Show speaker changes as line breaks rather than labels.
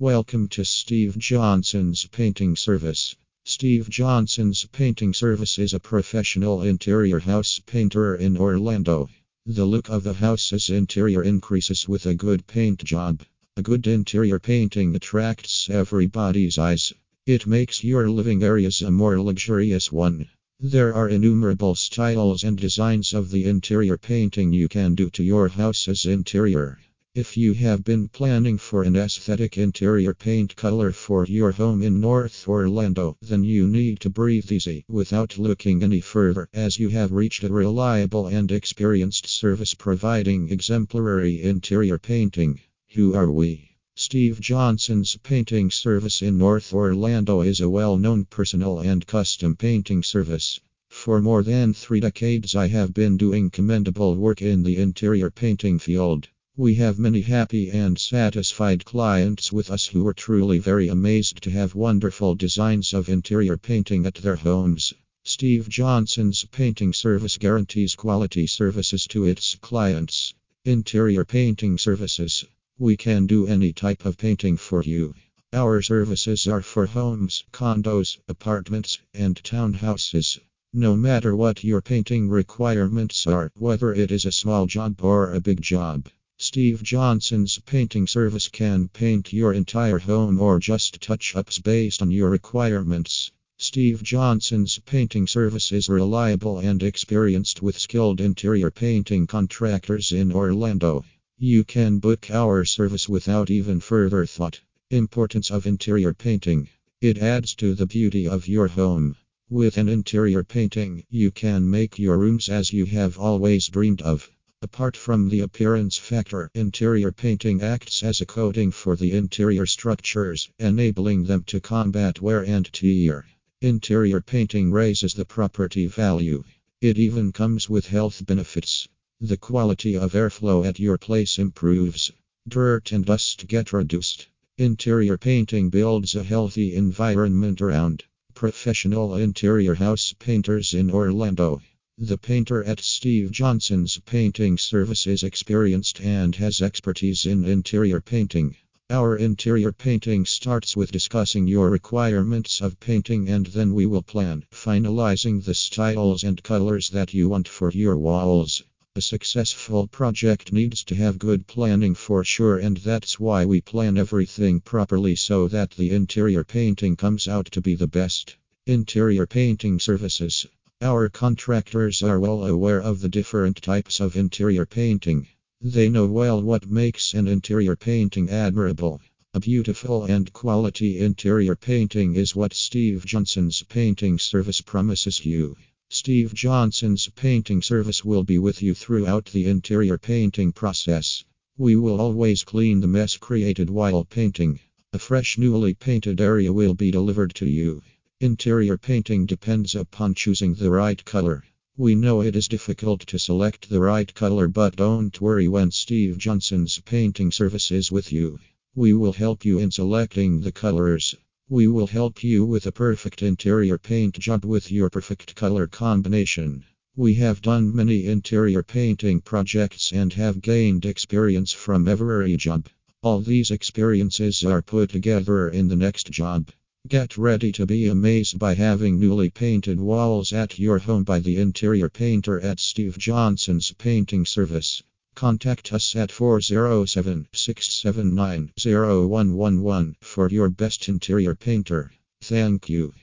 Welcome to Steve Johnson's Painting Service. Steve Johnson's Painting Service is a professional interior house painter in Orlando. The look of the house's interior increases with a good paint job. A good interior painting attracts everybody's eyes. It makes your living areas a more luxurious one. There are innumerable styles and designs of the interior painting you can do to your house's interior. If you have been planning for an aesthetic interior paint color for your home in North Orlando, then you need to breathe easy without looking any further, as you have reached a reliable and experienced service providing exemplary interior painting. Who are we? Steve Johnson's Painting Service in North Orlando is a well known personal and custom painting service. For more than three decades, I have been doing commendable work in the interior painting field. We have many happy and satisfied clients with us who are truly very amazed to have wonderful designs of interior painting at their homes. Steve Johnson's painting service guarantees quality services to its clients. Interior painting services. We can do any type of painting for you. Our services are for homes, condos, apartments, and townhouses. No matter what your painting requirements are, whether it is a small job or a big job. Steve Johnson's painting service can paint your entire home or just touch ups based on your requirements. Steve Johnson's painting service is reliable and experienced with skilled interior painting contractors in Orlando. You can book our service without even further thought. Importance of interior painting. It adds to the beauty of your home. With an interior painting, you can make your rooms as you have always dreamed of. Apart from the appearance factor, interior painting acts as a coating for the interior structures, enabling them to combat wear and tear. Interior painting raises the property value. It even comes with health benefits. The quality of airflow at your place improves. Dirt and dust get reduced. Interior painting builds a healthy environment around. Professional interior house painters in Orlando. The painter at Steve Johnson's painting service is experienced and has expertise in interior painting. Our interior painting starts with discussing your requirements of painting and then we will plan, finalizing the styles and colors that you want for your walls. A successful project needs to have good planning for sure, and that's why we plan everything properly so that the interior painting comes out to be the best. Interior painting services. Our contractors are well aware of the different types of interior painting. They know well what makes an interior painting admirable. A beautiful and quality interior painting is what Steve Johnson's painting service promises you. Steve Johnson's painting service will be with you throughout the interior painting process. We will always clean the mess created while painting. A fresh, newly painted area will be delivered to you. Interior painting depends upon choosing the right color. We know it is difficult to select the right color, but don't worry when Steve Johnson's painting service is with you. We will help you in selecting the colors. We will help you with a perfect interior paint job with your perfect color combination. We have done many interior painting projects and have gained experience from every job. All these experiences are put together in the next job. Get ready to be amazed by having newly painted walls at your home by the interior painter at Steve Johnson's Painting Service. Contact us at 407 679 0111 for your best interior painter. Thank you.